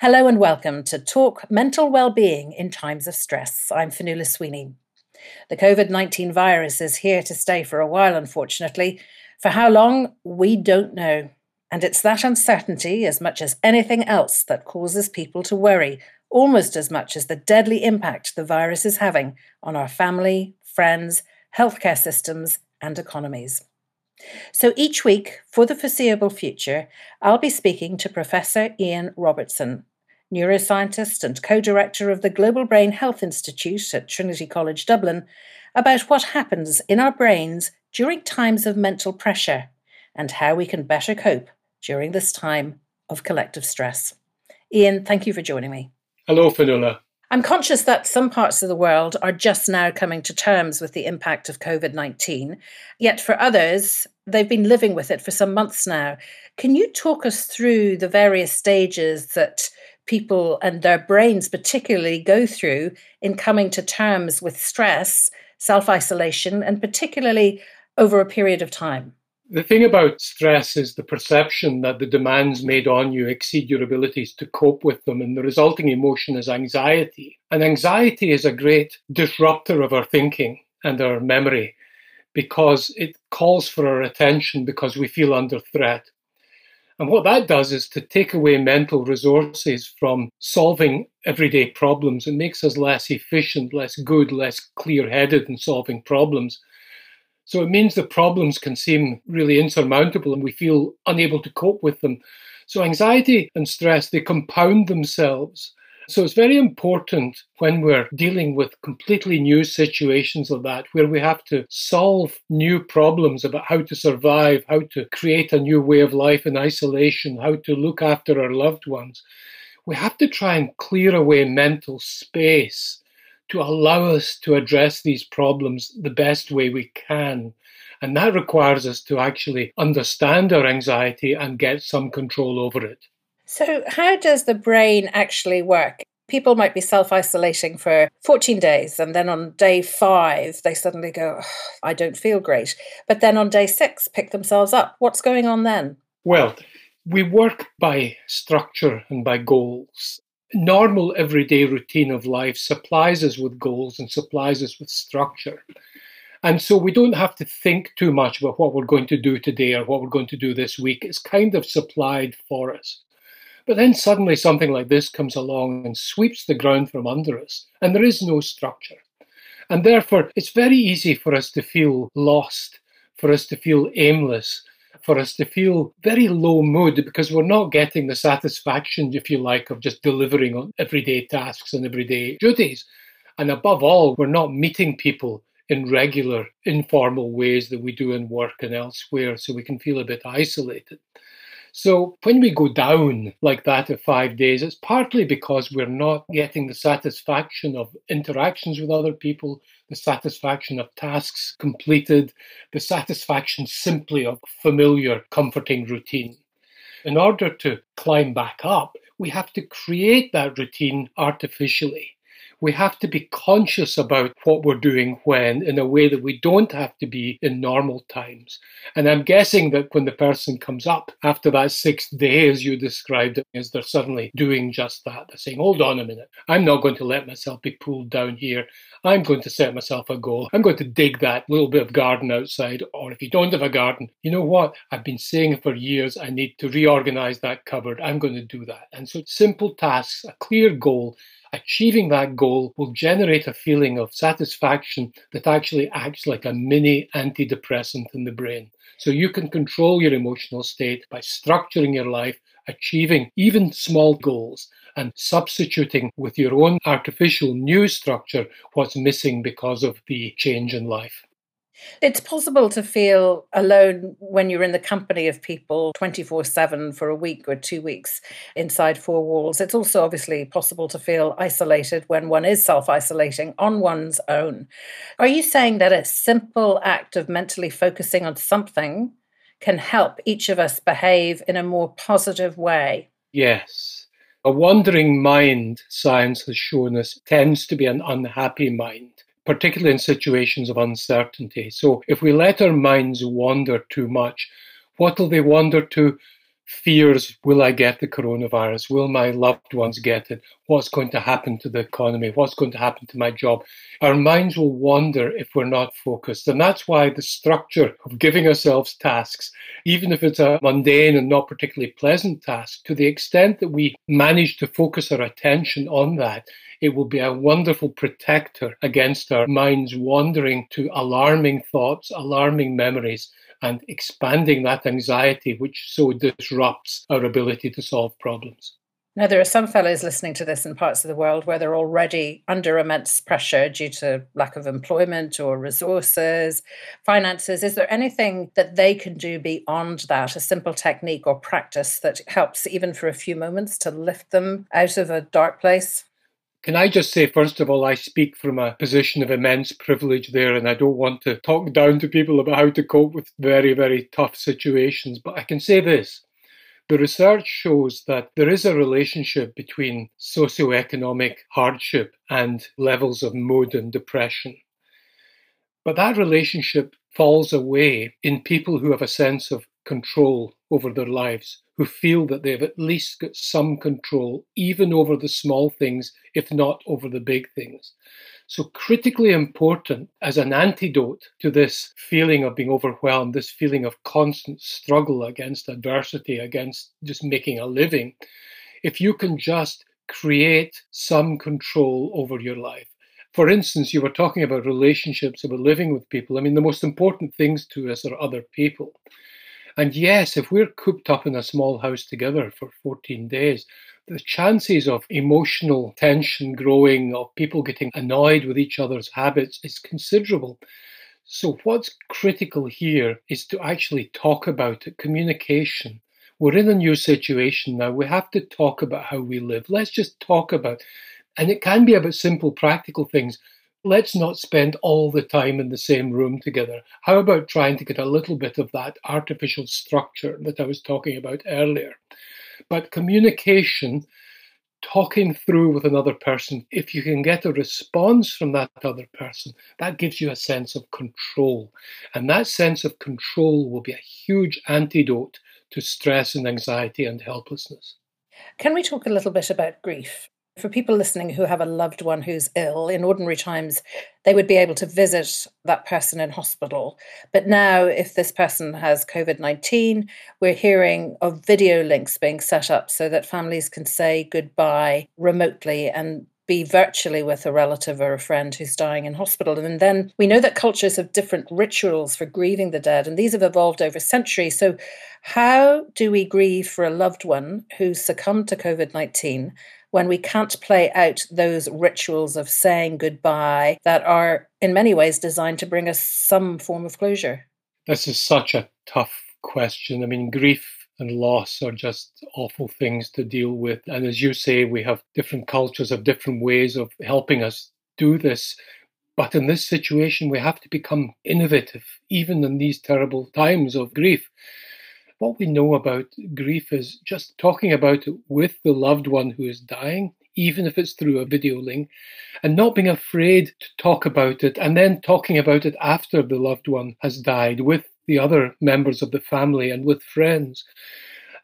Hello and welcome to Talk Mental Wellbeing in Times of Stress. I'm Fionnuala Sweeney. The COVID 19 virus is here to stay for a while, unfortunately. For how long, we don't know. And it's that uncertainty, as much as anything else, that causes people to worry, almost as much as the deadly impact the virus is having on our family, friends, healthcare systems, and economies. So each week, for the foreseeable future, I'll be speaking to Professor Ian Robertson, neuroscientist and co director of the Global Brain Health Institute at Trinity College Dublin, about what happens in our brains during times of mental pressure and how we can better cope during this time of collective stress. Ian, thank you for joining me. Hello, Fionnuala. I'm conscious that some parts of the world are just now coming to terms with the impact of COVID 19. Yet for others, they've been living with it for some months now. Can you talk us through the various stages that people and their brains, particularly, go through in coming to terms with stress, self isolation, and particularly over a period of time? The thing about stress is the perception that the demands made on you exceed your abilities to cope with them, and the resulting emotion is anxiety. And anxiety is a great disruptor of our thinking and our memory because it calls for our attention because we feel under threat. And what that does is to take away mental resources from solving everyday problems. It makes us less efficient, less good, less clear headed in solving problems. So it means the problems can seem really insurmountable and we feel unable to cope with them. So anxiety and stress, they compound themselves. So it's very important when we're dealing with completely new situations of that, where we have to solve new problems about how to survive, how to create a new way of life in isolation, how to look after our loved ones. We have to try and clear away mental space to allow us to address these problems the best way we can. And that requires us to actually understand our anxiety and get some control over it. So, how does the brain actually work? People might be self isolating for 14 days, and then on day five, they suddenly go, oh, I don't feel great. But then on day six, pick themselves up. What's going on then? Well, we work by structure and by goals normal everyday routine of life supplies us with goals and supplies us with structure. And so we don't have to think too much about what we're going to do today or what we're going to do this week. It's kind of supplied for us. But then suddenly something like this comes along and sweeps the ground from under us, and there is no structure. And therefore, it's very easy for us to feel lost, for us to feel aimless, for us to feel very low mood because we're not getting the satisfaction, if you like, of just delivering on everyday tasks and everyday duties. And above all, we're not meeting people in regular, informal ways that we do in work and elsewhere, so we can feel a bit isolated. So when we go down like that at five days, it's partly because we're not getting the satisfaction of interactions with other people, the satisfaction of tasks completed, the satisfaction simply of familiar, comforting routine. In order to climb back up, we have to create that routine artificially we have to be conscious about what we're doing when in a way that we don't have to be in normal times. And I'm guessing that when the person comes up after that sixth day, as you described it, is they're suddenly doing just that. They're saying, hold on a minute, I'm not going to let myself be pulled down here. I'm going to set myself a goal. I'm going to dig that little bit of garden outside. Or if you don't have a garden, you know what? I've been saying for years, I need to reorganize that cupboard. I'm going to do that. And so simple tasks, a clear goal, achieving that goal will generate a feeling of satisfaction that actually acts like a mini antidepressant in the brain. So you can control your emotional state by structuring your life, achieving even small goals, and substituting with your own artificial new structure what's missing because of the change in life. It's possible to feel alone when you're in the company of people 24 7 for a week or two weeks inside four walls. It's also obviously possible to feel isolated when one is self isolating on one's own. Are you saying that a simple act of mentally focusing on something can help each of us behave in a more positive way? Yes. A wandering mind, science has shown us, tends to be an unhappy mind particularly in situations of uncertainty. So if we let our minds wander too much, what will they wander to? Fears will I get the coronavirus? Will my loved ones get it? What's going to happen to the economy? What's going to happen to my job? Our minds will wander if we're not focused. And that's why the structure of giving ourselves tasks, even if it's a mundane and not particularly pleasant task, to the extent that we manage to focus our attention on that, it will be a wonderful protector against our minds wandering to alarming thoughts, alarming memories and expanding that anxiety, which so disrupts our ability to solve problems. Now, there are some fellows listening to this in parts of the world where they're already under immense pressure due to lack of employment or resources, finances. Is there anything that they can do beyond that, a simple technique or practice that helps, even for a few moments, to lift them out of a dark place? Can I just say, first of all, I speak from a position of immense privilege there, and I don't want to talk down to people about how to cope with very, very tough situations. But I can say this the research shows that there is a relationship between socioeconomic hardship and levels of mood and depression. But that relationship falls away in people who have a sense of control over their lives, who feel that they've at least got some control, even over the small things, if not over the big things. So, critically important as an antidote to this feeling of being overwhelmed, this feeling of constant struggle against adversity, against just making a living, if you can just create some control over your life. For instance, you were talking about relationships, about living with people. I mean, the most important things to us are other people. And yes, if we're cooped up in a small house together for 14 days, the chances of emotional tension growing, of people getting annoyed with each other's habits, is considerable. So, what's critical here is to actually talk about it, communication. We're in a new situation now. We have to talk about how we live. Let's just talk about, and it can be about simple, practical things let's not spend all the time in the same room together. How about trying to get a little bit of that artificial structure that I was talking about earlier? But communication, talking through with another person, if you can get a response from that other person, that gives you a sense of control. And that sense of control will be a huge antidote to stress and anxiety and helplessness. Can we talk a little bit about grief? For people listening who have a loved one who's ill, in ordinary times, they would be able to visit that person in hospital. But now, if this person has COVID 19, we're hearing of video links being set up so that families can say goodbye remotely and be virtually with a relative or a friend who's dying in hospital. And then we know that cultures have different rituals for grieving the dead, and these have evolved over centuries. So, how do we grieve for a loved one who's succumbed to COVID 19? when we can't play out those rituals of saying goodbye that are, in many ways, designed to bring us some form of closure? This is such a tough question. I mean, grief and loss are just awful things to deal with. And as you say, we have different cultures have different ways of helping us do this. But in this situation, we have to become innovative, even in these terrible times of grief what we know about grief is just talking about it with the loved one who is dying, even if it's through a video link, and not being afraid to talk about it and then talking about it after the loved one has died with the other members of the family and with friends.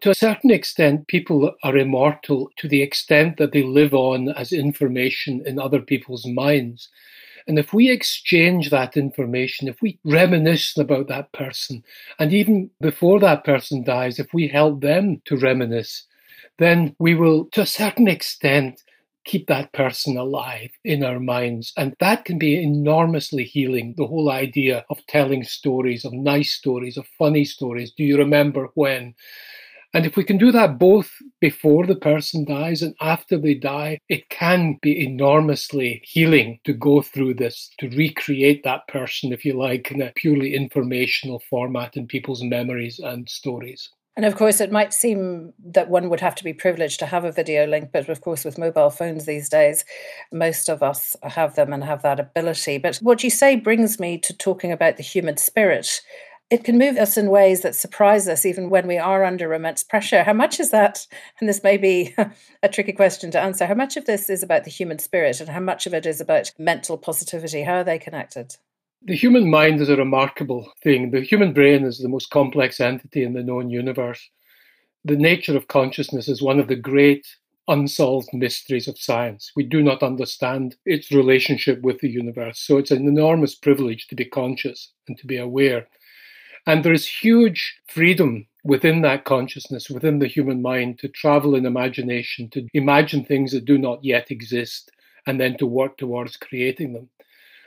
To a certain extent, people are immortal to the extent that they live on as information in other people's minds. And if we exchange that information, if we reminisce about that person, and even before that person dies, if we help them to reminisce, then we will, to a certain extent, keep that person alive in our minds. And that can be enormously healing. The whole idea of telling stories, of nice stories, of funny stories. Do you remember when? And if we can do that both before the person dies and after they die, it can be enormously healing to go through this, to recreate that person, if you like, in a purely informational format in people's memories and stories. And of course, it might seem that one would have to be privileged to have a video link, but of course, with mobile phones these days, most of us have them and have that ability. But what you say brings me to talking about the human spirit it can move us in ways that surprise us even when we are under immense pressure. How much is that? And this may be a tricky question to answer. How much of this is about the human spirit and how much of it is about mental positivity? How are they connected? The human mind is a remarkable thing. The human brain is the most complex entity in the known universe. the nature of consciousness is one of the great unsolved mysteries of science. We do not understand its relationship with the universe. So it's an enormous privilege to be conscious and to be aware. And there is huge freedom within that consciousness, within the human mind, to travel in imagination, to imagine things that do not yet exist, and then to work towards creating them.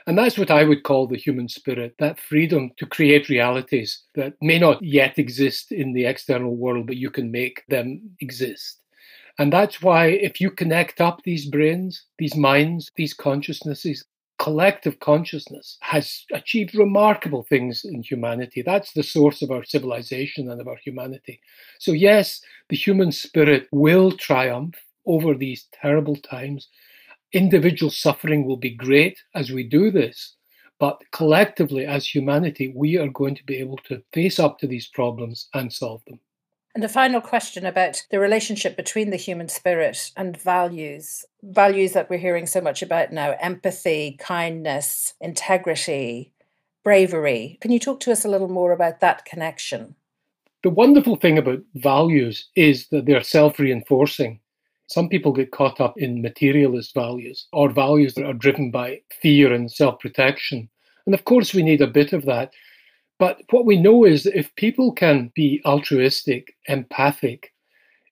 And that's what I would call the human spirit that freedom to create realities that may not yet exist in the external world, but you can make them exist. And that's why if you connect up these brains, these minds, these consciousnesses, collective consciousness has achieved remarkable things in humanity. That's the source of our civilization and of our humanity. So, yes, the human spirit will triumph over these terrible times. Individual suffering will be great as we do this, but collectively, as humanity, we are going to be able to face up to these problems and solve them. And a final question about the relationship between the human spirit and values, values that we're hearing so much about now empathy, kindness, integrity, bravery. Can you talk to us a little more about that connection? The wonderful thing about values is that they're self reinforcing. Some people get caught up in materialist values or values that are driven by fear and self protection. And of course, we need a bit of that. But what we know is that if people can be altruistic, empathic,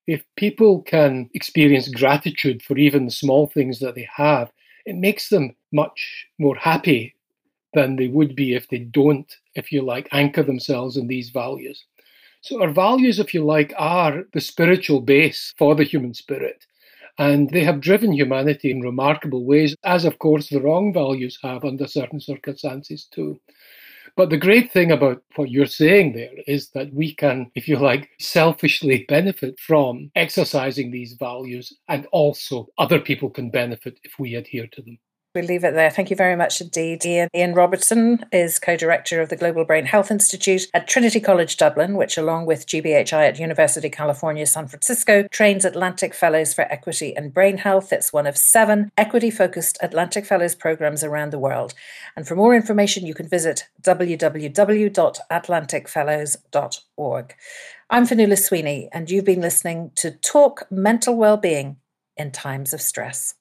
if people can experience gratitude for even the small things that they have, it makes them much more happy than they would be if they don't, if you like, anchor themselves in these values. So, our values, if you like, are the spiritual base for the human spirit. And they have driven humanity in remarkable ways, as of course the wrong values have under certain circumstances too. But the great thing about what you're saying there is that we can, if you like, selfishly benefit from exercising these values, and also other people can benefit if we adhere to them. We'll leave it there. Thank you very much indeed. Ian, Ian Robertson is co director of the Global Brain Health Institute at Trinity College Dublin, which, along with GBHI at University California San Francisco, trains Atlantic Fellows for Equity and Brain Health. It's one of seven equity focused Atlantic Fellows programs around the world. And for more information, you can visit www.atlanticfellows.org. I'm Fionnuala Sweeney, and you've been listening to Talk Mental Wellbeing in Times of Stress.